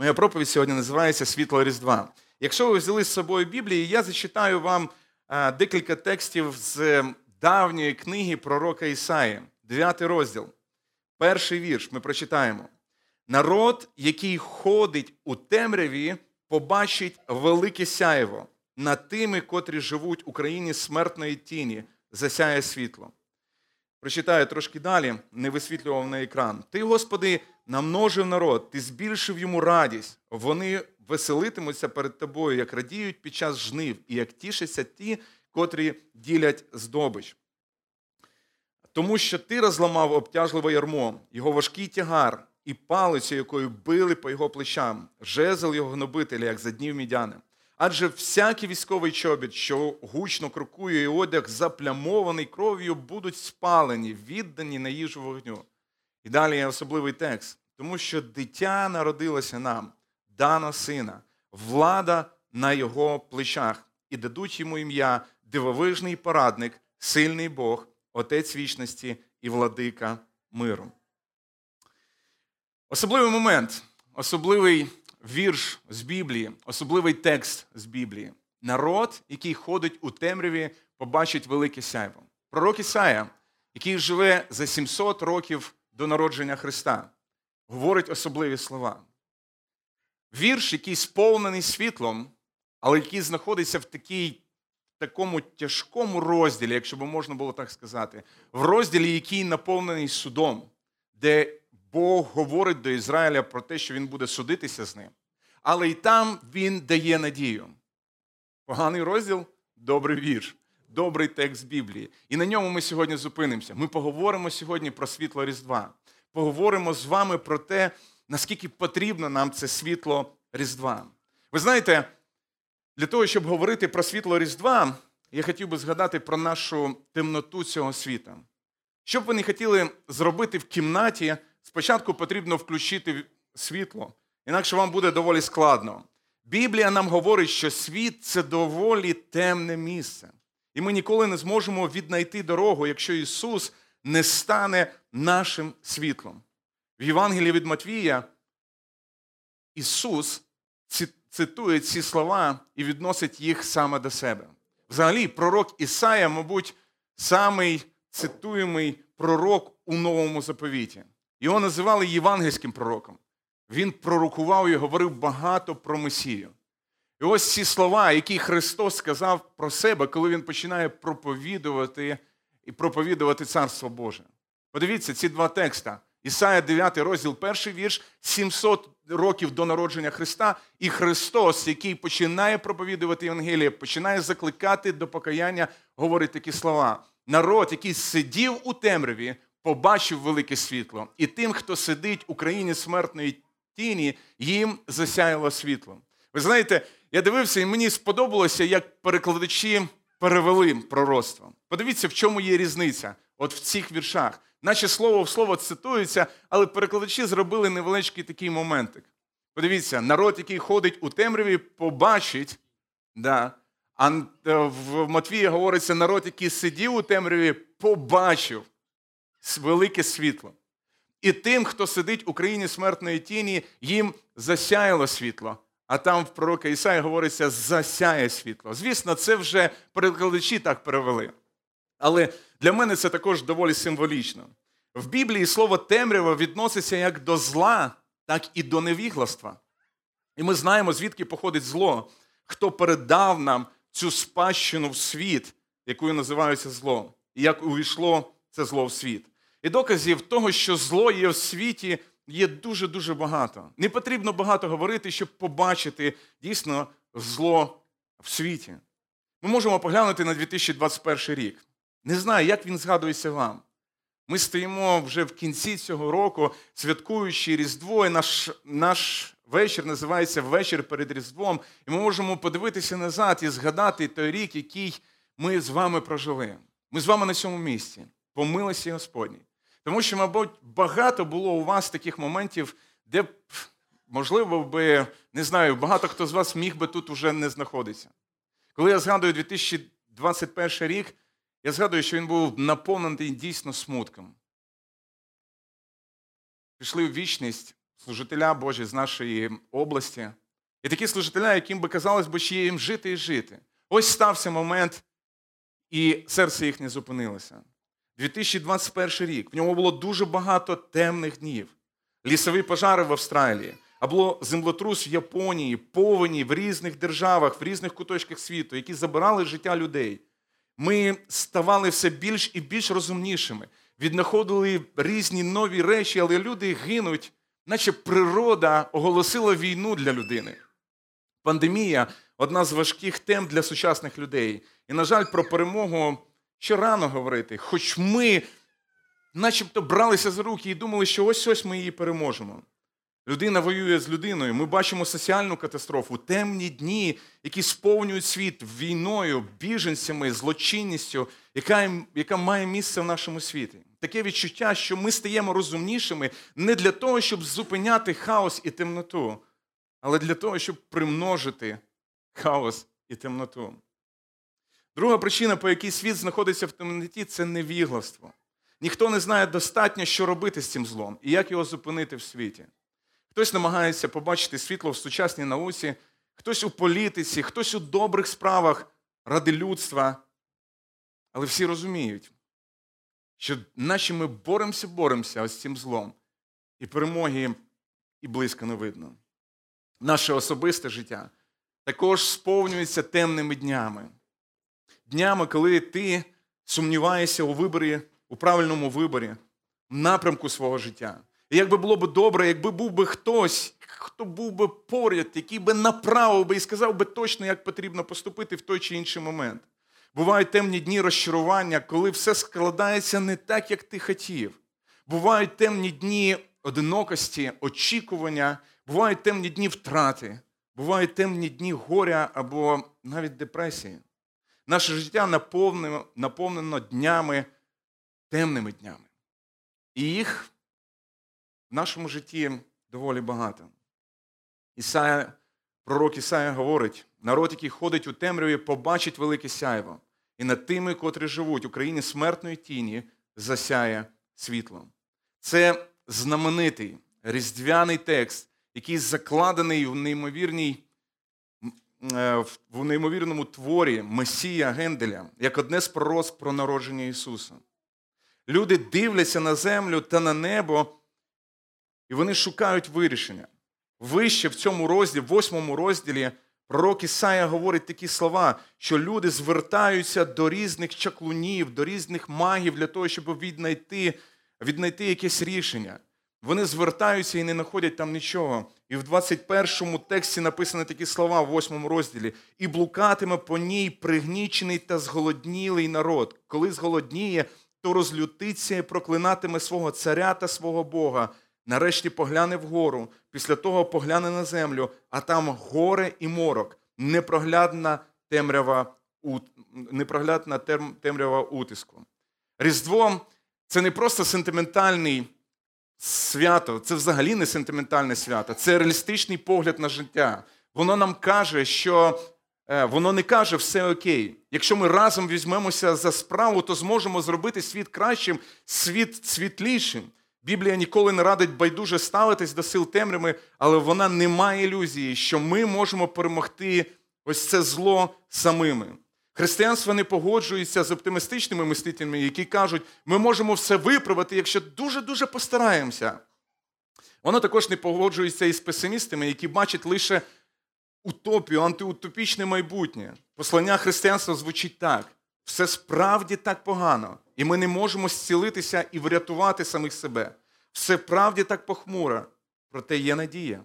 Моя проповідь сьогодні називається Світло Різдва. Якщо ви взяли з собою Біблії, я зачитаю вам декілька текстів з давньої книги пророка Ісаї, 9 розділ. Перший вірш ми прочитаємо. Народ, який ходить у темряві, побачить велике сяєво над тими, котрі живуть в Україні смертної тіні, засяє світло. Прочитаю трошки далі, не висвітлював на екран. Ти, Господи, намножив народ, ти збільшив йому радість. Вони веселитимуться перед тобою, як радіють під час жнив, і як тішаться ті, котрі ділять здобич. Тому що ти розламав обтяжливе ярмо, його важкий тягар і палицю, якою били по його плечам, жезл його гнобителя, як за днів мідяни. Адже всякий військовий чобіт, що гучно крокує і одяг, заплямований кров'ю, будуть спалені, віддані на їжу вогню. І далі є особливий текст, тому що дитя народилося нам, дано сина, влада на його плечах, і дадуть йому ім'я, дивовижний порадник, сильний Бог, Отець вічності і владика миру. Особливий момент, особливий вірш з Біблії, особливий текст з Біблії. Народ, який ходить у темряві, побачить велике сяйво. Пророк Ісая, який живе за 700 років до народження Христа, говорить особливі слова. Вірш, який сповнений світлом, але який знаходиться в такій, такому тяжкому розділі, якщо б можна було так сказати, в розділі, який наповнений судом, де Бог говорить до Ізраїля про те, що він буде судитися з ним. Але і там він дає надію. Поганий розділ добрий вірш, добрий текст Біблії. І на ньому ми сьогодні зупинимося. Ми поговоримо сьогодні про світло Різдва. Поговоримо з вами про те, наскільки потрібно нам це світло Різдва. Ви знаєте, для того, щоб говорити про світло Різдва, я хотів би згадати про нашу темноту цього світа. Що б ви не хотіли зробити в кімнаті, спочатку потрібно включити світло, інакше вам буде доволі складно. Біблія нам говорить, що світ це доволі темне місце. І ми ніколи не зможемо віднайти дорогу, якщо Ісус не стане нашим світлом. В Євангелії від Матвія Ісус цитує ці слова і відносить їх саме до себе. Взагалі, пророк Ісая, мабуть, самий цитуємий пророк у новому заповіті. Його називали євангельським пророком. Він пророкував і говорив багато про Месію. І ось ці слова, які Христос сказав про себе, коли Він починає проповідувати і проповідувати Царство Боже. Подивіться ці два текста. Ісая 9 розділ, перший вірш, 700 років до народження Христа, і Христос, який починає проповідувати Євангеліє, починає закликати до покаяння, говорить такі слова. Народ, який сидів у темряві, побачив велике світло, і тим, хто сидить у країні смертної тіні, їм засяяло світло. Ви знаєте, я дивився, і мені сподобалося, як перекладачі перевели пророцтво. Подивіться, в чому є різниця от в цих віршах. Наче слово в слово цитується, але перекладачі зробили невеличкий такий моментик. Подивіться, народ, який ходить у темряві, побачить. Да, А е, в Матвії говориться, народ, який сидів у темряві, побачив велике світло. І тим, хто сидить у країні смертної тіні, їм засяяло світло. А там в пророка Ісаї говориться засяє світло. Звісно, це вже перекладачі так перевели. Але для мене це також доволі символічно. В Біблії слово темрява відноситься як до зла, так і до невігластва. І ми знаємо, звідки походить зло, хто передав нам цю спадщину в світ, якою називається зло, і як увійшло це зло в світ. І доказів того, що зло є в світі, є дуже-дуже багато. Не потрібно багато говорити, щоб побачити дійсно зло в світі. Ми можемо поглянути на 2021 рік. Не знаю, як він згадується вам. Ми стоїмо вже в кінці цього року, святкуючи Різдво, і наш наш вечір називається Вечір перед Різдвом. І ми можемо подивитися назад і згадати той рік, який ми з вами прожили. Ми з вами на цьому місці, по милості Господній. Тому що, мабуть, багато було у вас таких моментів, де, можливо, би, не знаю, багато хто з вас міг би тут уже не знаходитися. Коли я згадую 2021 рік, я згадую, що він був наповнений дійсно смутком. Пішли в вічність служителя Божі з нашої області. І такі служителя, яким би казалось, бо ще їм жити і жити. Ось стався момент, і серце їх не зупинилося. 2021 рік. В ньому було дуже багато темних днів. Лісові пожари в Австралії, або землетрус в Японії, повені в різних державах, в різних куточках світу, які забирали життя людей. Ми ставали все більш і більш розумнішими, віднаходили різні нові речі, але люди гинуть, наче природа оголосила війну для людини. Пандемія одна з важких тем для сучасних людей. І, на жаль, про перемогу ще рано говорити, хоч ми начебто бралися за руки і думали, що ось ось ми її переможемо. Людина воює з людиною. Ми бачимо соціальну катастрофу, темні дні, які сповнюють світ війною, біженцями, злочинністю, яка яка має місце в нашому світі. Таке відчуття, що ми стаємо розумнішими не для того, щоб зупиняти хаос і темноту, але для того, щоб примножити хаос і темноту. Друга причина, по якій світ знаходиться в темноті, це невігластво. Ніхто не знає достатньо, що робити з цим злом і як його зупинити в світі. Хтось намагається побачити світло в сучасній науці, хтось у політиці, хтось у добрих справах ради людства. Але всі розуміють, що наче ми боремося, боремося з цим злом, і перемоги і близько не видно. Наше особисте життя також сповнюється темними днями. Днями, коли ти сумніваєшся у виборі, у правильному виборі, в напрямку свого життя. І як би було б добре, якби був би хтось, хто був би поряд, який би направив би і сказав би точно, як потрібно поступити в той чи інший момент. Бувають темні дні розчарування, коли все складається не так, як ти хотів. Бувають темні дні одинокості, очікування, бувають темні дні втрати, бувають темні дні горя або навіть депресії. Наше життя наповнено, наповнено днями, темними днями. І їх в нашому житті доволі багато. Ісая, пророк Ісая говорить: народ, який ходить у темряві, побачить велике сяйво, і над тими, котрі живуть в Україні смертної тіні, засяє світло. Це знаменитий різдвяний текст, який закладений в неймовірній. Е, в неймовірному творі Месія Генделя як одне з пророцтв про народження Ісуса. Люди дивляться на землю та на небо і вони шукають вирішення. Вище в цьому розділі, в восьмому розділі, пророк Ісая говорить такі слова, що люди звертаються до різних чаклунів, до різних магів для того, щоб віднайти, віднайти якесь рішення. Вони звертаються і не знаходять там нічого. І в 21 тексті написані такі слова в 8 розділі: і блукатиме по ній пригнічений та зголоднілий народ. Коли зголодніє, то розлютиться і проклинатиме свого царя та свого Бога. Нарешті погляне вгору, після того погляне на землю, а там горе і морок, непроглядна темрява непроглядна темрява утиску. Різдво це не просто сентиментальний свято, це взагалі не сентиментальне свято, це реалістичний погляд на життя. Воно нам каже, що е, воно не каже все окей. Якщо ми разом візьмемося за справу, то зможемо зробити світ кращим, світ світлішим. Біблія ніколи не радить байдуже ставитись до сил темряви, але вона не має ілюзії, що ми можемо перемогти ось це зло самими. Християнство не погоджується з оптимістичними мислителями, які кажуть, ми можемо все виправити, якщо дуже-дуже постараємося. Воно також не погоджується із песимістами, які бачать лише утопію, антиутопічне майбутнє. Послання християнства звучить так: все справді так погано, і ми не можемо зцілитися і врятувати самих себе. Все правді так похмуро, проте є надія.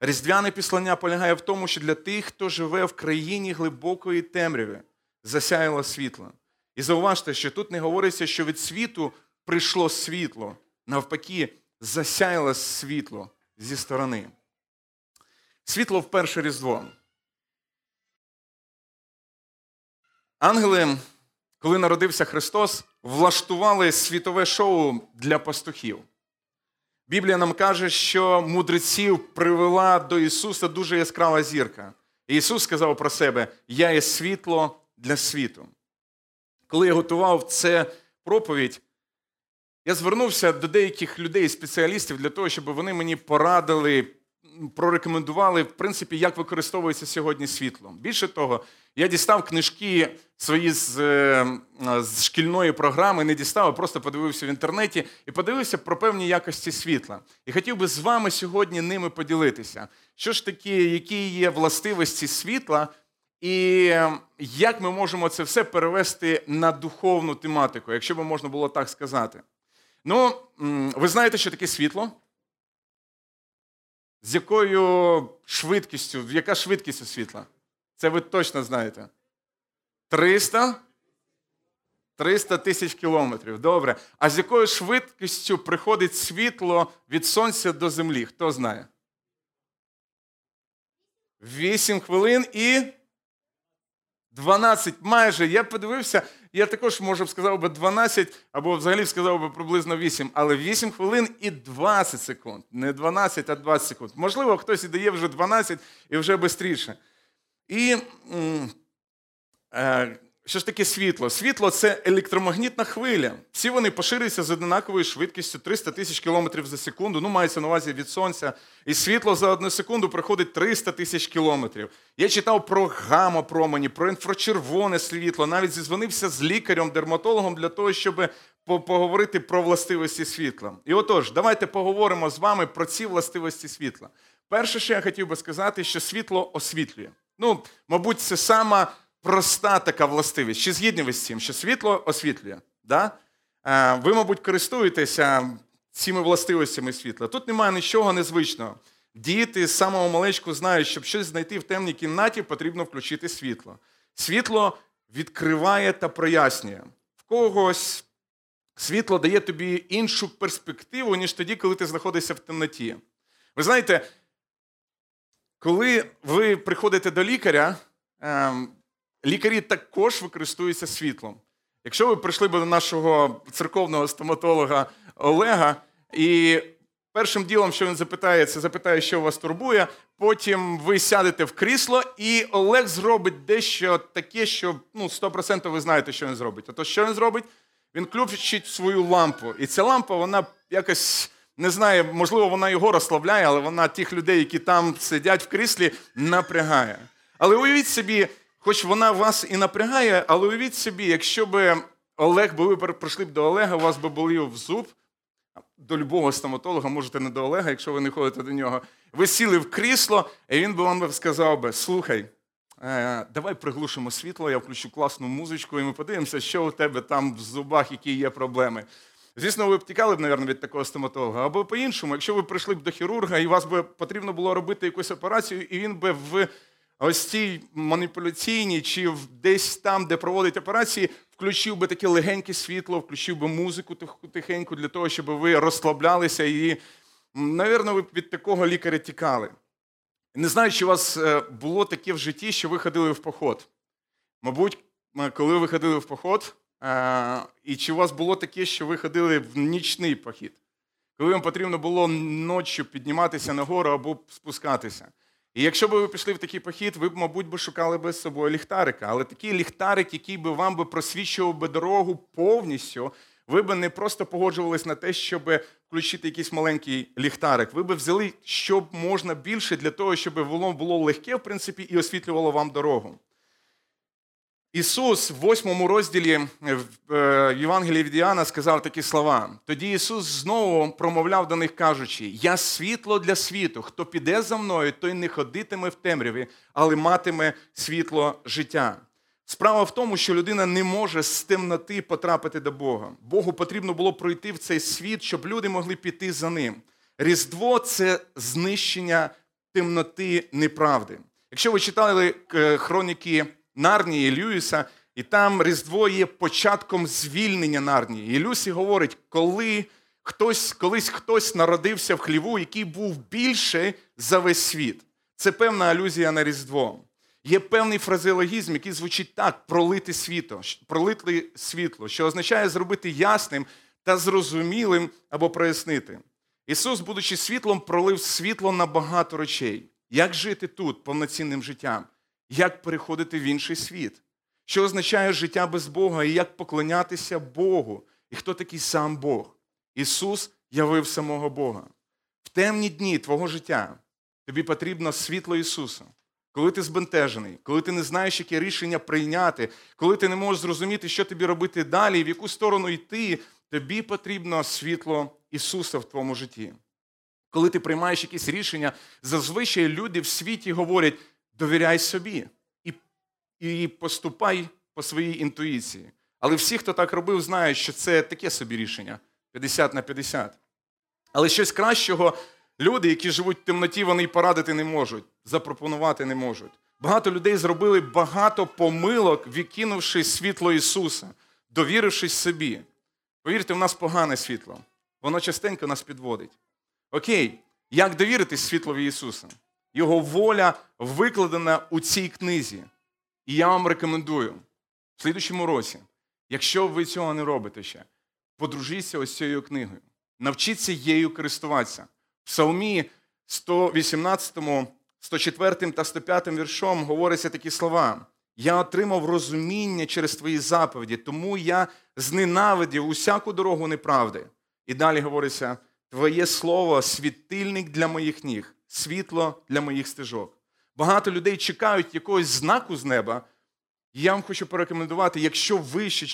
Різдвяне післання полягає в тому, що для тих, хто живе в країні глибокої темряви, засяяло світло. І зауважте, що тут не говориться, що від світу прийшло світло. Навпаки, засяяло світло зі сторони. Світло в перше різдво. Ангели коли народився Христос, влаштували світове шоу для пастухів. Біблія нам каже, що мудреців привела до Ісуса дуже яскрава зірка. І Ісус сказав про себе: Я є світло для світу. Коли я готував це проповідь, я звернувся до деяких людей, спеціалістів, для того, щоб вони мені порадили, прорекомендували, в принципі, як використовується сьогодні світло. Більше того, я дістав книжки свої з, е, з шкільної програми, не дістав, а просто подивився в інтернеті і подивився про певні якості світла. І хотів би з вами сьогодні ними поділитися. Що ж такі, які є властивості світла, і як ми можемо це все перевести на духовну тематику, якщо б можна було так сказати. Ну, ви знаєте, що таке світло? З якою швидкістю, яка швидкість у світла? Це ви точно знаєте. 300? 300 тисяч кілометрів. Добре. А з якою швидкістю приходить світло від сонця до землі? Хто знає? 8 хвилин і 12 майже. Я подивився, я також, може б сказав би 12, або взагалі сказав би приблизно 8, але 8 хвилин і 20 секунд. Не 12, а 20 секунд. Можливо, хтось і дає вже 12 і вже швидше. І е, що ж таке світло? Світло це електромагнітна хвиля. Всі вони поширюються з однаковою швидкістю 300 тисяч кілометрів за секунду. Ну, мається на увазі від сонця. І світло за одну секунду проходить 300 тисяч кілометрів. Я читав про гамма-промені, про інфрачервоне світло. Навіть зізвонився з лікарем-дерматологом для того, щоб поговорити про властивості світла. І отож, давайте поговоримо з вами про ці властивості світла. Перше, що я хотів би сказати, що світло освітлює. Ну, мабуть, це сама проста така властивість. Чи згідні ви з цим, що світло освітлює? Да? Е, ви, мабуть, користуєтеся цими властивостями світла. Тут немає нічого незвичного. Діти з самого малечку знають, щоб щось знайти в темній кімнаті, потрібно включити світло. Світло відкриває та прояснює. В когось світло дає тобі іншу перспективу, ніж тоді, коли ти знаходишся в темноті. Ви знаєте, коли ви приходите до лікаря, ем, лікарі також використовуються світлом. Якщо ви прийшли б до нашого церковного стоматолога Олега, і першим ділом, що він запитає, це запитає, що вас турбує. Потім ви сядете в крісло, і Олег зробить дещо таке, що ну, 100% ви знаєте, що він зробить. А то що він зробить? Він включить свою лампу. І ця лампа, вона якось не знаю, можливо, вона його розслабляє, але вона тих людей, які там сидять в кріслі, напрягає. Але уявіть собі, хоч вона вас і напрягає, але уявіть собі, якщо б Олег, бо ви прийшли б до Олега, у вас би болів зуб, до любого стоматолога, можете не до Олега, якщо ви не ходите до нього. Ви сіли в крісло, і він би вам сказав би: слухай, е, давай приглушимо світло, я включу класну музичку, і ми подивимося, що у тебе там в зубах, які є проблеми. Звісно, ви б тікали б, мабуть, від такого стоматолога. Або по-іншому, якщо ви прийшли б до хірурга, і вас би потрібно було робити якусь операцію, і він би в ось цій маніпуляційній чи десь там, де проводить операції, включив би таке легеньке світло, включив би музику тихеньку для того, щоб ви розслаблялися і, навірно, ви від такого лікаря тікали. Не знаю, чи у вас е, було таке в житті, що ви ходили в поход. Мабуть, коли ви ходили в поход, і чи у вас було таке, що ви ходили в нічний похід? Коли вам потрібно було ночі підніматися на гору або спускатися. І якщо б ви пішли в такий похід, ви б, мабуть, би шукали би з собою ліхтарика. Але такий ліхтарик, який би вам би просвічував би дорогу повністю, ви б не просто погоджувались на те, щоб включити якийсь маленький ліхтарик. Ви б взяли що можна більше для того, щоб воно було легке, в принципі, і освітлювало вам дорогу. Ісус в восьмому розділі е, в Євангелії від Іоанна сказав такі слова. Тоді Ісус знову промовляв до них, кажучи: Я світло для світу. Хто піде за мною, той не ходитиме в темряві, але матиме світло життя. Справа в тому, що людина не може з темноти потрапити до Бога. Богу потрібно було пройти в цей світ, щоб люди могли піти за ним. Різдво це знищення темноти неправди. Якщо ви читали е, хроніки Нарнії Льюіса, і там Різдво є початком звільнення Нарнії. І Люсі говорить, коли хтось, колись хтось народився в хліву, який був більше за весь світ. Це певна алюзія на Різдво. Є певний фразеологізм, який звучить так: пролити світло, пролити світло, що означає зробити ясним та зрозумілим або прояснити. Ісус, будучи світлом, пролив світло на багато речей. Як жити тут повноцінним життям? Як переходити в інший світ, що означає життя без Бога і як поклонятися Богу, і хто такий сам Бог. Ісус явив самого Бога. В темні дні твого життя тобі потрібно світло Ісуса. Коли ти збентежений, коли ти не знаєш, яке рішення прийняти, коли ти не можеш зрозуміти, що тобі робити далі, в яку сторону йти, тобі потрібно світло Ісуса в твоєму житті. Коли ти приймаєш якісь рішення, зазвичай люди в світі говорять: довіряй собі і, і поступай по своїй інтуїції. Але всі, хто так робив, знають, що це таке собі рішення 50 на 50. Але щось кращого люди, які живуть в темноті, вони й порадити не можуть, запропонувати не можуть. Багато людей зробили багато помилок, відкинувши світло Ісуса, довірившись собі. Повірте, у нас погане світло. Воно частенько нас підводить. Окей, як довіритись світлові Ісуса? Його воля викладена у цій книзі. І я вам рекомендую в слідучому році, якщо ви цього не робите ще, подружіться ось цією книгою. Навчіться її користуватися. В Псалмі 118, 104 та 105 віршом говоряться такі слова. Я отримав розуміння через твої заповіді, тому я зненавидів усяку дорогу неправди. І далі говориться: Твоє слово світильник для моїх ніг, світло для моїх стежок. Багато людей чекають якогось знаку з неба. І я вам хочу порекомендувати, якщо ви ще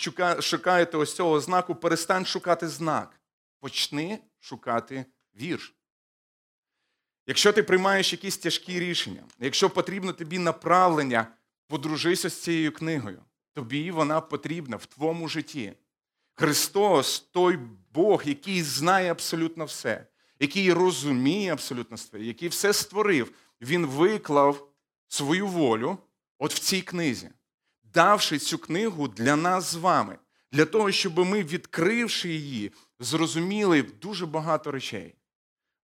шукаєте ось цього знаку, перестань шукати знак. Почни шукати вірш. Якщо ти приймаєш якісь тяжкі рішення, якщо потрібно тобі направлення, подружися з цією книгою. Тобі вона потрібна в твоєму житті. Христос той Бог, який знає абсолютно все, який розуміє абсолютно все, який все створив, Він виклав свою волю от в цій книзі, давши цю книгу для нас з вами, для того, щоб ми, відкривши її, зрозуміли дуже багато речей.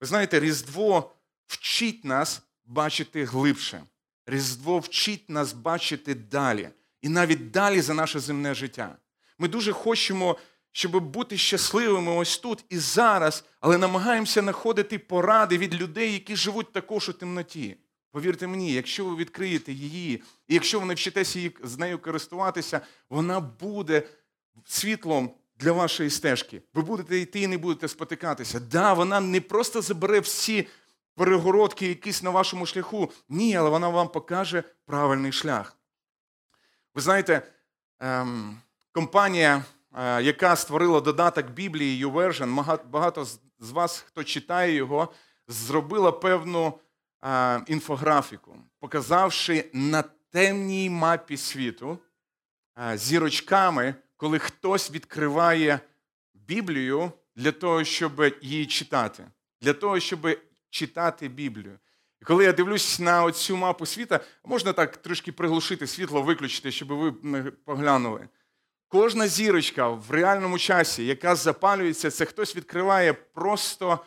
Ви знаєте, Різдво вчить нас бачити глибше. Різдво вчить нас бачити далі. І навіть далі за наше земне життя. Ми дуже хочемо, щоб бути щасливими ось тут і зараз, але намагаємося знаходити поради від людей, які живуть також у темноті. Повірте мені, якщо ви відкриєте її, і якщо ви навчитеся її з нею користуватися, вона буде світлом для вашої стежки. Ви будете йти і не будете спотикатися. Да, вона не просто забере всі перегородки якісь на вашому шляху. Ні, але вона вам покаже правильний шлях. Ви знаєте, ем, компанія, яка створила додаток Біблії YouVersion, багато з вас, хто читає його, зробила певну е, інфографіку, показавши на темній мапі світу е, зірочками, коли хтось відкриває Біблію для того, щоб її читати, для того, щоб читати Біблію. І коли я дивлюсь на цю мапу світа, можна так трошки приглушити світло, виключити, щоб ви поглянули. Кожна зірочка в реальному часі, яка запалюється, це хтось відкриває просто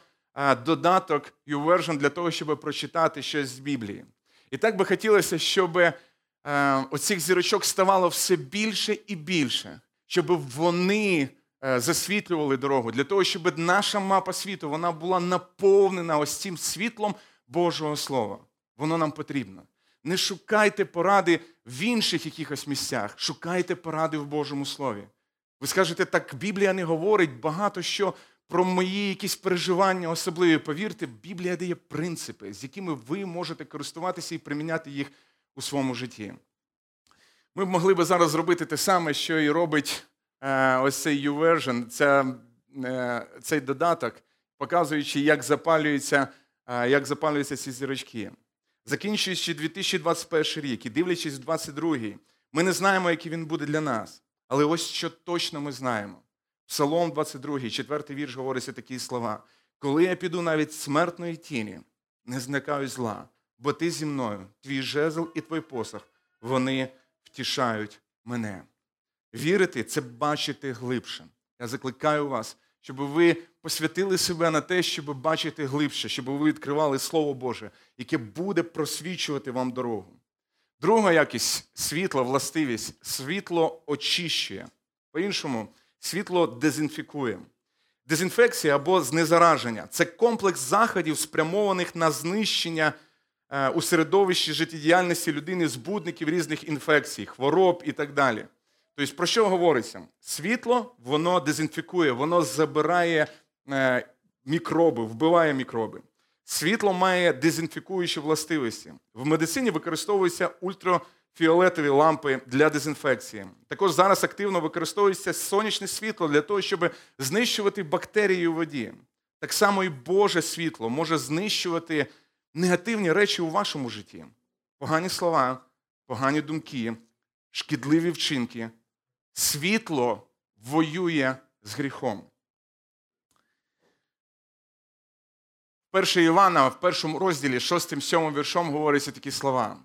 додаток YouVersion для того, щоб прочитати щось з Біблії. І так би хотілося, щоб оцих зірочок ставало все більше і більше, щоб вони Е, засвітлювали дорогу, для того, щоб наша мапа світу вона була наповнена ось цим світлом Божого Слова. Воно нам потрібно. Не шукайте поради в інших якихось місцях, шукайте поради в Божому Слові. Ви скажете, так Біблія не говорить багато що про мої якісь переживання особливі. Повірте, Біблія дає принципи, з якими ви можете користуватися і приміняти їх у своєму житті. Ми б могли би зараз зробити те саме, що і робить Е, ось цей YouVersion, це, е, цей додаток, показуючи, як запалюються, е, як запалюються ці зірочки. Закінчуючи 2021 рік і дивлячись в 2022, ми не знаємо, який він буде для нас. Але ось що точно ми знаємо. Псалом 22, четвертий вірш говориться такі слова: коли я піду навіть смертної тіні, не зникаю зла, бо ти зі мною, твій жезл і твій посох, вони втішають мене. Вірити це бачити глибше. Я закликаю вас, щоб ви посвятили себе на те, щоб бачити глибше, щоб ви відкривали Слово Боже, яке буде просвічувати вам дорогу. Друга якість світла, властивість світло очищує. По-іншому, світло дезінфікує. Дезінфекція або знезараження це комплекс заходів, спрямованих на знищення е, у середовищі життєдіяльності людини збудників різних інфекцій, хвороб і так далі. Тобто, про що говориться? Світло, воно дезінфікує, воно забирає мікроби, вбиває мікроби. Світло має дезінфікуючі властивості. В медицині використовуються ультрафіолетові лампи для дезінфекції. Також зараз активно використовується сонячне світло для того, щоб знищувати бактерії у воді. Так само і Боже світло може знищувати негативні речі у вашому житті. Погані слова, погані думки, шкідливі вчинки. Світло воює з гріхом. Перше Івана в першому розділі, 6-7 віршом говориться такі слова.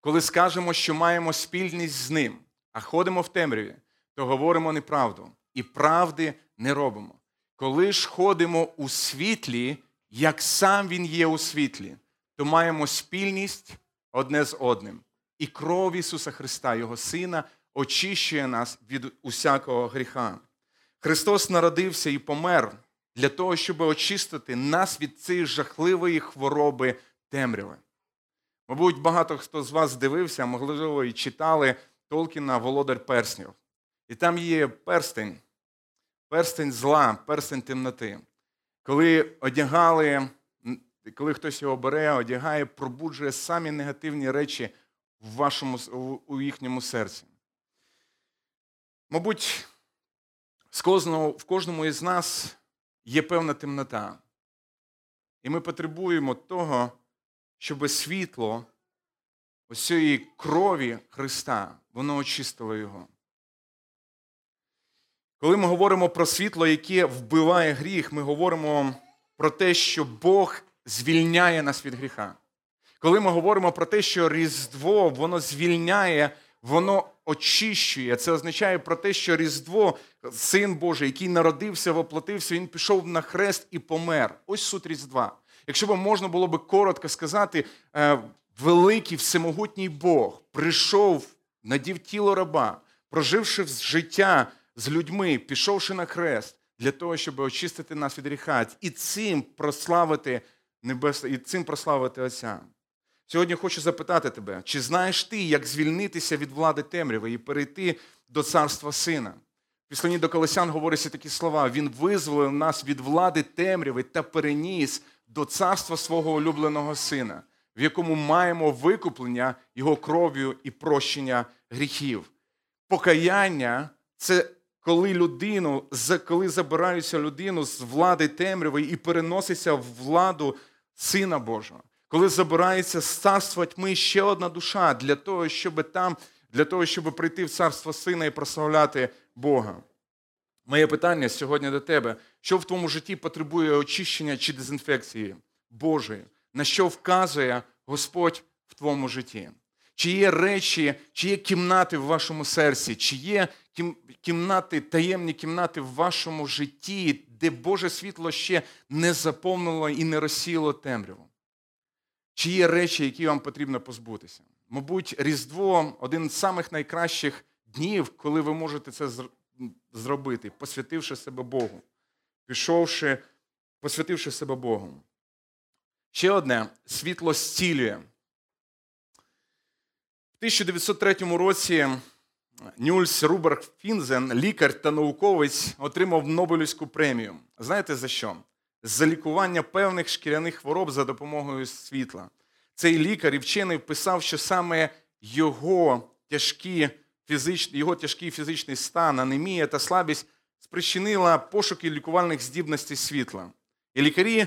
Коли скажемо, що маємо спільність з ним, а ходимо в темряві, то говоримо неправду і правди не робимо. Коли ж ходимо у світлі, як сам Він є у світлі, то маємо спільність одне з одним. І кров Ісуса Христа, Його Сина, очищує нас від усякого гріха. Христос народився і помер для того, щоб очистити нас від цієї жахливої хвороби темряви. Мабуть, багато хто з вас дивився, можливо, і читали Толкіна Володар Перснів. І там є перстень, перстень зла, перстень темноти. Коли одягали, коли хтось його бере, одягає, пробуджує самі негативні речі в вашому, у їхньому серці. Мабуть, в кожному із нас є певна темнота. І ми потребуємо того, щоб світло ось цієї крові Христа, воно очистило його. Коли ми говоримо про світло, яке вбиває гріх, ми говоримо про те, що Бог звільняє нас від гріха. Коли ми говоримо про те, що Різдво воно звільняє, воно очищує. Це означає про те, що Різдво, син Божий, який народився, воплотився, він пішов на хрест і помер. Ось суть Різдва. Якщо б можна було би коротко сказати, е, великий всемогутній Бог прийшов, надів тіло раба, проживши життя з людьми, пішовши на хрест для того, щоб очистити нас від гріха, і цим прославити небес, і цим прославити Отця. Сьогодні хочу запитати тебе, чи знаєш ти, як звільнитися від влади темряви і перейти до царства сина? В Післанні до Колосян говориться такі слова: Він визволив нас від влади темряви та переніс до царства свого улюбленого сина, в якому маємо викуплення його кров'ю і прощення гріхів. Покаяння це коли людину, коли забираються людину з влади темряви і переноситься в владу Сина Божого коли забирається з царства тьми ще одна душа для того, щоб там, для того, щоб прийти в царство сина і прославляти Бога. Моє питання сьогодні до тебе: що в твоєму житті потребує очищення чи дезінфекції Божої? На що вказує Господь в твоєму житті? Чи є речі, чи є кімнати в вашому серці, чи є кімнати, таємні кімнати в вашому житті, де Боже світло ще не заповнило і не розсіло темряву? Чи є речі, які вам потрібно позбутися? Мабуть, Різдво один з самих найкращих днів, коли ви можете це зробити, посвятивши себе Богу, пішовши, посвятивши себе Богу. Ще одне світло зцілює. В 1903 році Нюльс Руберг Фінзен, лікар та науковець, отримав Нобелівську премію. Знаєте за що? За лікування певних шкіряних хвороб за допомогою світла. Цей лікар і вчений вписав, що саме його тяжкі фізичні, його тяжкий фізичний стан, анемія та слабість спричинила пошуки лікувальних здібностей світла. І лікарі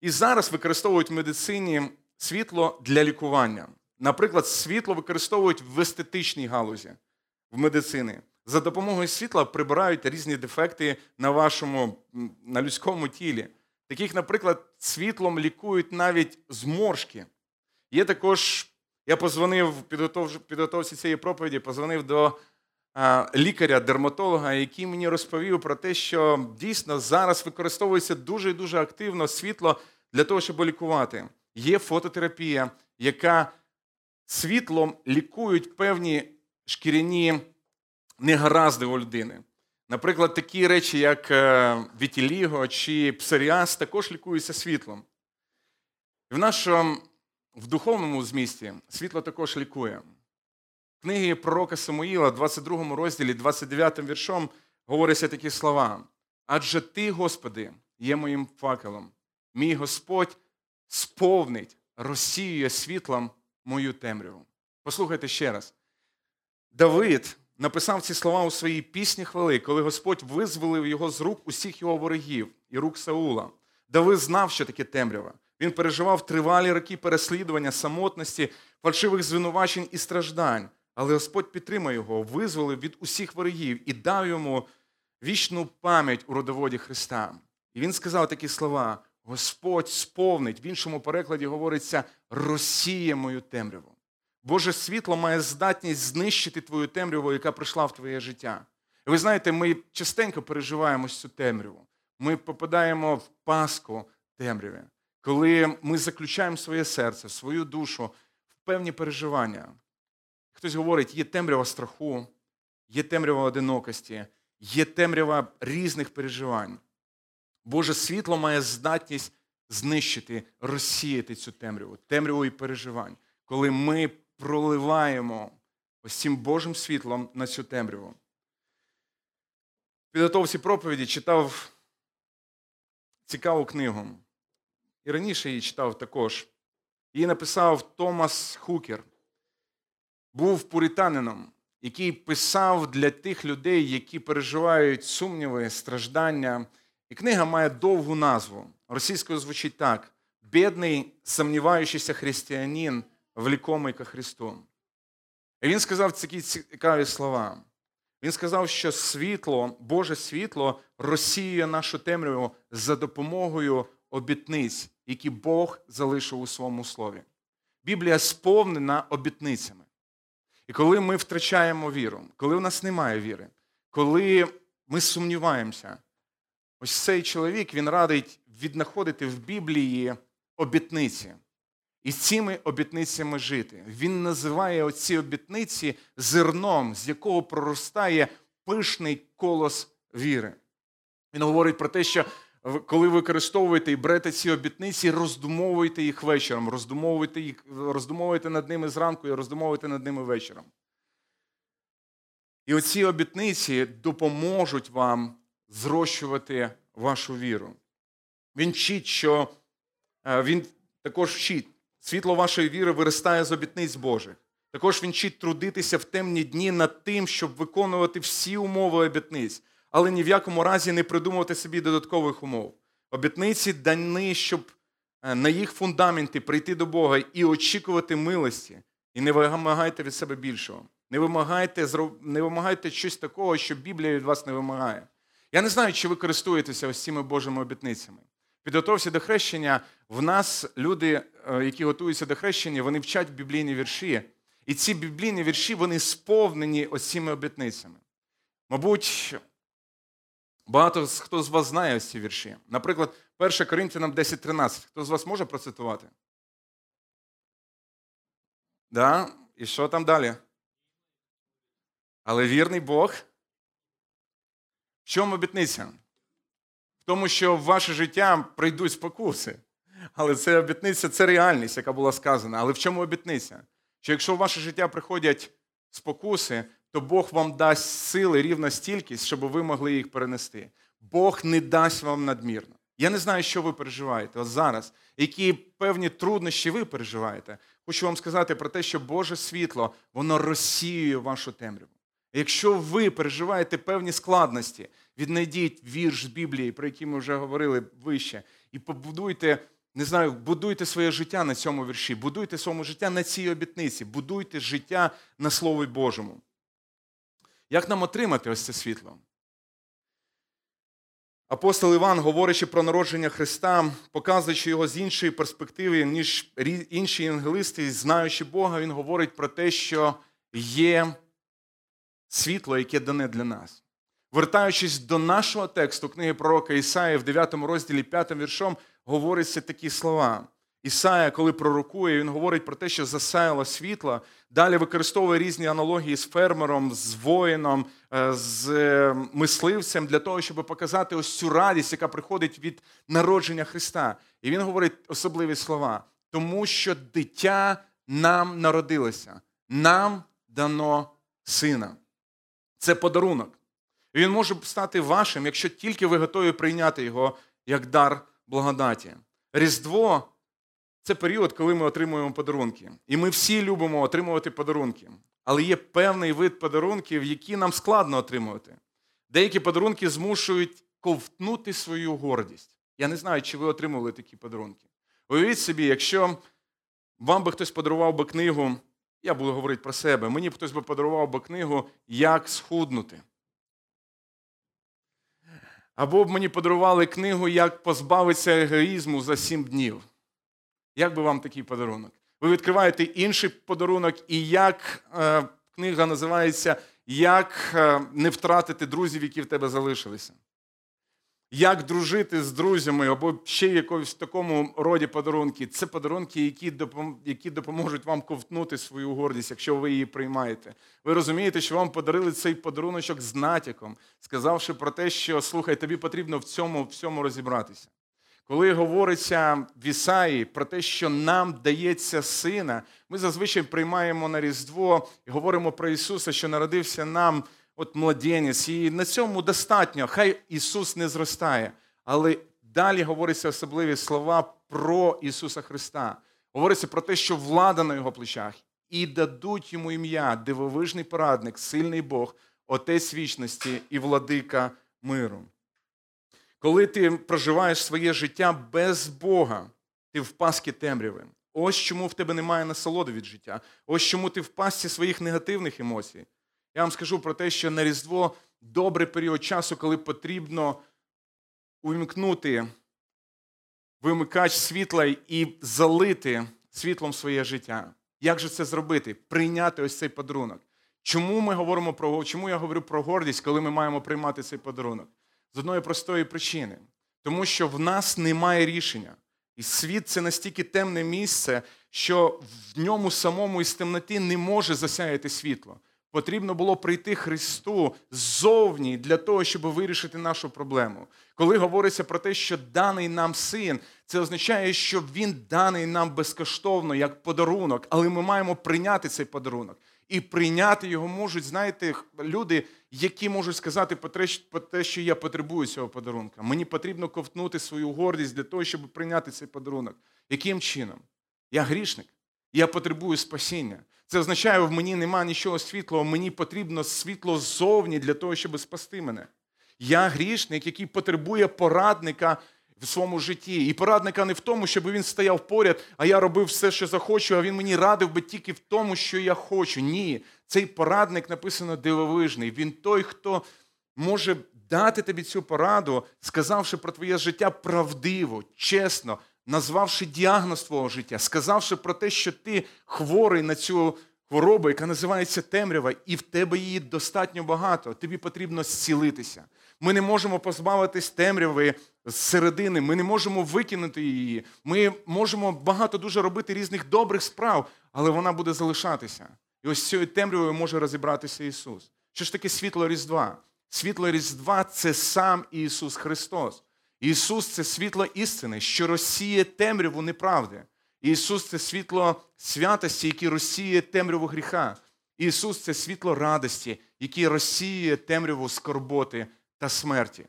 і зараз використовують в медицині світло для лікування. Наприклад, світло використовують в естетичній галузі в медицині. За допомогою світла прибирають різні дефекти на вашому на людському тілі. Таких, наприклад, світлом лікують навіть зморшки. Є також, я позвонив в підготовці цієї проповіді, позвонив до лікаря-дерматолога, який мені розповів про те, що дійсно зараз використовується дуже і дуже активно світло для того, щоб лікувати. Є фототерапія, яка світлом лікують певні шкіряні негаразди у людини. Наприклад, такі речі, як е, вітіліго чи псоріаз, також лікуються світлом. В нашому в духовному змісті світло також лікує. В книгі пророка Самуїла, 22 розділі, 29 віршом, говоряться такі слова. Адже ти, Господи, є моїм факелом. Мій Господь сповнить, розсіює світлом мою темряву. Послухайте ще раз. Давид написав ці слова у своїй пісні хвали, коли Господь визволив його з рук усіх його ворогів і рук Саула. Давид знав, що таке темрява. Він переживав тривалі роки переслідування, самотності, фальшивих звинувачень і страждань. Але Господь підтримав його, визволив від усіх ворогів і дав йому вічну пам'ять у родоводі Христа. І він сказав такі слова: Господь сповнить, в іншому перекладі говориться, розсіє мою темряву. Боже світло має здатність знищити твою темряву, яка прийшла в твоє життя. І ви знаєте, ми частенько переживаємо цю темряву. Ми попадаємо в паску темряви, коли ми заключаємо своє серце, свою душу в певні переживання. Хтось говорить, є темрява страху, є темрява одинокості, є темрява різних переживань. Боже світло має здатність знищити, розсіяти цю темряву, темряву і переживань, коли ми проливаємо ось цим Божим світлом на цю темряву. Підготовці проповіді читав цікаву книгу. І раніше її читав також. Її написав Томас Хукер. Був пуританином, який писав для тих людей, які переживають сумніви, страждання. І книга має довгу назву. Російською звучить так: Бідний, сумніваючийся християнин, влікомий ко Христу. І він сказав такі цікаві слова. Він сказав, що світло, Боже світло розсіює нашу темряву за допомогою обітниць, які Бог залишив у своєму слові. Біблія сповнена обітницями. І коли ми втрачаємо віру, коли в нас немає віри, коли ми сумніваємося, ось цей чоловік він радить віднаходити в Біблії обітниці і цими обітницями жити. Він називає оці обітниці зерном, з якого проростає пишний колос віри. Він говорить про те, що коли використовуєте і берете ці обітниці, роздумовуйте їх вечором, роздумовуйте їх, роздумовуйте над ними зранку і роздумовуйте над ними вечором. І оці обітниці допоможуть вам зрощувати вашу віру. Він вчить, що е, він також вчить, світло вашої віри виростає з обітниць Божих. Також він вчить трудитися в темні дні над тим, щоб виконувати всі умови обітниць але ні в якому разі не придумувати собі додаткових умов. Обітниці дані, щоб е, на їх фундаменті прийти до Бога і очікувати милості. І не вимагайте від себе більшого. Не вимагайте не вимагайте щось такого, що Біблія від вас не вимагає. Я не знаю, чи ви користуєтеся ось цими Божими обітницями. Підготовся до хрещення. В нас люди, е, які готуються до хрещення, вони вчать біблійні вірші. І ці біблійні вірші вони сповнені ось цими обітницями. Мабуть, Багато хто з вас знає ось ці вірші. Наприклад, 1 Коринтянам 10.13. Хто з вас може процитувати? Да? І що там далі? Але вірний Бог. В чому обітниця? Тому, що в ваше життя прийдуть спокуси. Але це обітниця це реальність, яка була сказана. Але в чому обітниця? Що якщо в ваше життя приходять спокуси, то Бог вам дасть сили рівно стільки, щоб ви могли їх перенести. Бог не дасть вам надмірно. Я не знаю, що ви переживаєте от зараз, які певні труднощі ви переживаєте. Хочу вам сказати про те, що Боже світло, воно розсіює вашу темряву. Якщо ви переживаєте певні складності, віднайдіть вірш з Біблії, про який ми вже говорили вище, і побудуйте, не знаю, будуйте своє життя на цьому вірші, будуйте своє життя на цій обітниці, будуйте життя на Слові Божому. Як нам отримати ось це світло? Апостол Іван, говорячи про народження Христа, показуючи його з іншої перспективи, ніж інші євангелисти, знаючи Бога, він говорить про те, що є світло, яке дане для нас. Вертаючись до нашого тексту книги пророка Ісаї в 9 розділі 5 віршом, говоряться такі слова. Ісая, коли пророкує, він говорить про те, що засаяло світло. Далі використовує різні аналогії з фермером, з воїном, е, з е, мисливцем для того, щоб показати ось цю радість, яка приходить від народження Христа. І він говорить особливі слова, тому що дитя нам народилося, нам дано сина. Це подарунок. Він може стати вашим, якщо тільки ви готові прийняти його як дар благодаті. Різдво це період, коли ми отримуємо подарунки. І ми всі любимо отримувати подарунки. Але є певний вид подарунків, які нам складно отримувати. Деякі подарунки змушують ковтнути свою гордість. Я не знаю, чи ви отримували такі подарунки. Уявіть собі, якщо вам би хтось подарував би книгу, я буду говорити про себе, мені б хтось би подарував би книгу Як схуднути. Або б мені подарували книгу Як позбавитися егоїзму за сім днів. Як би вам такий подарунок? Ви відкриваєте інший подарунок, і як е, книга називається Як е, не втратити друзів, які в тебе залишилися. Як дружити з друзями або ще в такому роді подарунки. Це подарунки, які допоможуть вам ковтнути свою гордість, якщо ви її приймаєте. Ви розумієте, що вам подарили цей подаруночок з натяком, сказавши про те, що слухай, тобі потрібно в цьому всьому розібратися. Коли говориться в Ісаї про те, що нам дається сина, ми зазвичай приймаємо на Різдво і говоримо про Ісуса, що народився нам от младенець. І на цьому достатньо. Хай Ісус не зростає. Але далі говориться особливі слова про Ісуса Христа. Говориться про те, що влада на його плечах, і дадуть йому ім'я, дивовижний порадник, сильний Бог, Отець вічності і владика миру. Коли ти проживаєш своє життя без Бога, ти в паскі темряви. Ось чому в тебе немає насолоди від життя. Ось чому ти в пасті своїх негативних емоцій. Я вам скажу про те, що на Різдво добрий період часу, коли потрібно увімкнути вимикач світла і залити світлом своє життя. Як же це зробити? Прийняти ось цей подарунок. Чому ми говоримо про чому я говорю про гордість, коли ми маємо приймати цей подарунок? З одної простої причини. Тому що в нас немає рішення. І світ це настільки темне місце, що в ньому самому із темноти не може засяяти світло. Потрібно було прийти Христу ззовні для того, щоб вирішити нашу проблему. Коли говориться про те, що даний нам син, це означає, що він даний нам безкоштовно як подарунок, але ми маємо прийняти цей подарунок. І прийняти його можуть, знаєте, люди, які можуть сказати про те, що я потребую цього подарунка. Мені потрібно ковтнути свою гордість для того, щоб прийняти цей подарунок. Яким чином? Я грішник, я потребую спасіння. Це означає, в мені нема нічого світлого, мені потрібно світло ззовні для того, щоб спасти мене. Я грішник, який потребує порадника в своєму житті. І порадника не в тому, щоб він стояв поряд, а я робив все, що захочу, а він мені радив би тільки в тому, що я хочу. Ні, цей порадник написано дивовижний. Він той, хто може дати тобі цю пораду, сказавши про твоє життя правдиво, чесно, назвавши діагноз твого життя, сказавши про те, що ти хворий на цю хворобу, яка називається темрява, і в тебе її достатньо багато. Тобі потрібно зцілитися. Ми не можемо позбавитись темряви з середини, ми не можемо викинути її. Ми можемо багато дуже робити різних добрих справ, але вона буде залишатися. І ось цією темрявою може розібратися Ісус. Що ж таке світло Різдва? Світло Різдва це сам Ісус Христос. Ісус це світло істини, що розсіє темряву неправди. Ісус це світло святості, яке розсіє темряву гріха. Ісус це світло радості, яке розсіє темряву скорботи та смерті.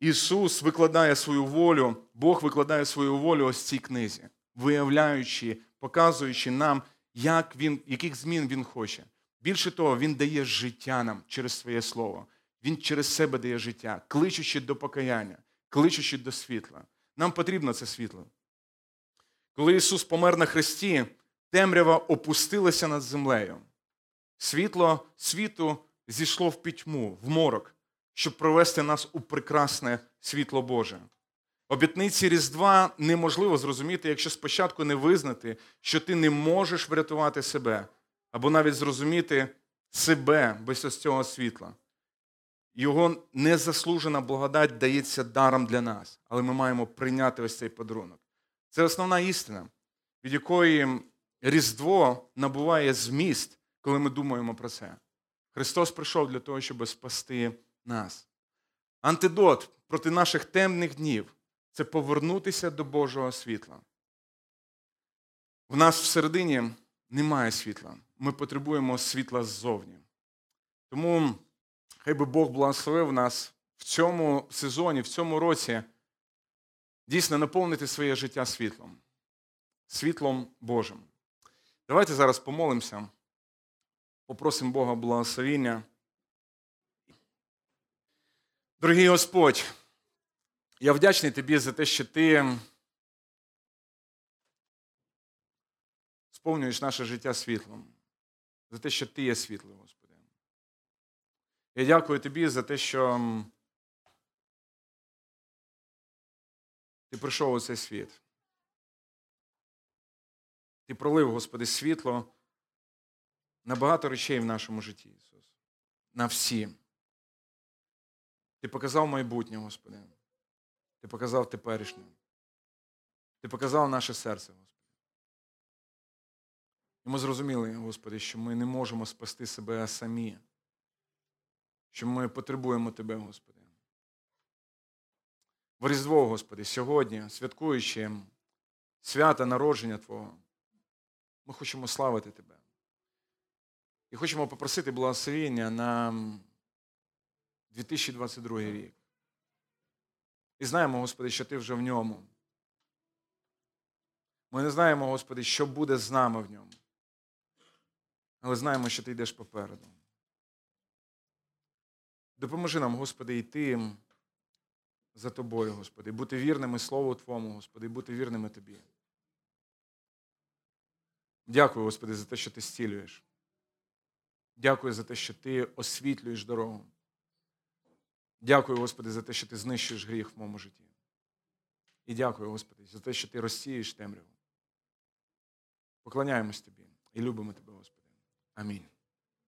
Ісус викладає свою волю, Бог викладає свою волю ось цій книзі, виявляючи, показуючи нам, як він, яких змін Він хоче. Більше того, Він дає життя нам через своє слово. Він через себе дає життя, кличучи до покаяння, кличучи до світла. Нам потрібно це світло. Коли Ісус помер на хресті, темрява опустилася над землею. Світло світу зійшло в пітьму, в морок щоб провести нас у прекрасне світло Боже. Обітниці Різдва неможливо зрозуміти, якщо спочатку не визнати, що ти не можеш врятувати себе, або навіть зрозуміти себе без ось цього світла. Його незаслужена благодать дається даром для нас, але ми маємо прийняти ось цей подарунок. Це основна істина, від якої Різдво набуває зміст, коли ми думаємо про це. Христос прийшов для того, щоб спасти нас. Антидот проти наших темних днів це повернутися до Божого світла. В нас всередині немає світла. Ми потребуємо світла ззовні. Тому хай би Бог благословив нас в цьому сезоні, в цьому році дійсно наповнити своє життя світлом, світлом Божим. Давайте зараз помолимося, попросимо Бога благословіння. Дорогий Господь, я вдячний тобі за те, що ти сповнюєш наше життя світлом, за те, що ти є світло, Господи. Я дякую тобі за те, що ти прийшов у цей світ. Ти пролив, Господи, світло на багато речей в нашому житті, Ісус. На всі. Ти показав майбутнє, Господи. Ти показав теперішнє. Ти показав наше серце, Господи. І ми зрозуміли, Господи, що ми не можемо спасти себе самі, що ми потребуємо Тебе, Господи. В Різдво, Господи, сьогодні, святкуючи свята народження Твого, ми хочемо славити Тебе. І хочемо попросити благословення на 2022 рік. І знаємо, Господи, що Ти вже в ньому. Ми не знаємо, Господи, що буде з нами в ньому. Але знаємо, що Ти йдеш попереду. Допоможи нам, Господи, йти за Тобою, Господи, бути вірними Слову Твому, Господи, бути вірними Тобі. Дякую, Господи, за те, що Ти зцілюєш. Дякую за те, що Ти освітлюєш дорогу. Дякую, Господи, за те, що Ти знищуєш гріх в моєму житті. І дякую, Господи, за те, що Ти розсієш темряву. Поклоняємось Тобі і любимо Тебе, Господи. Амінь.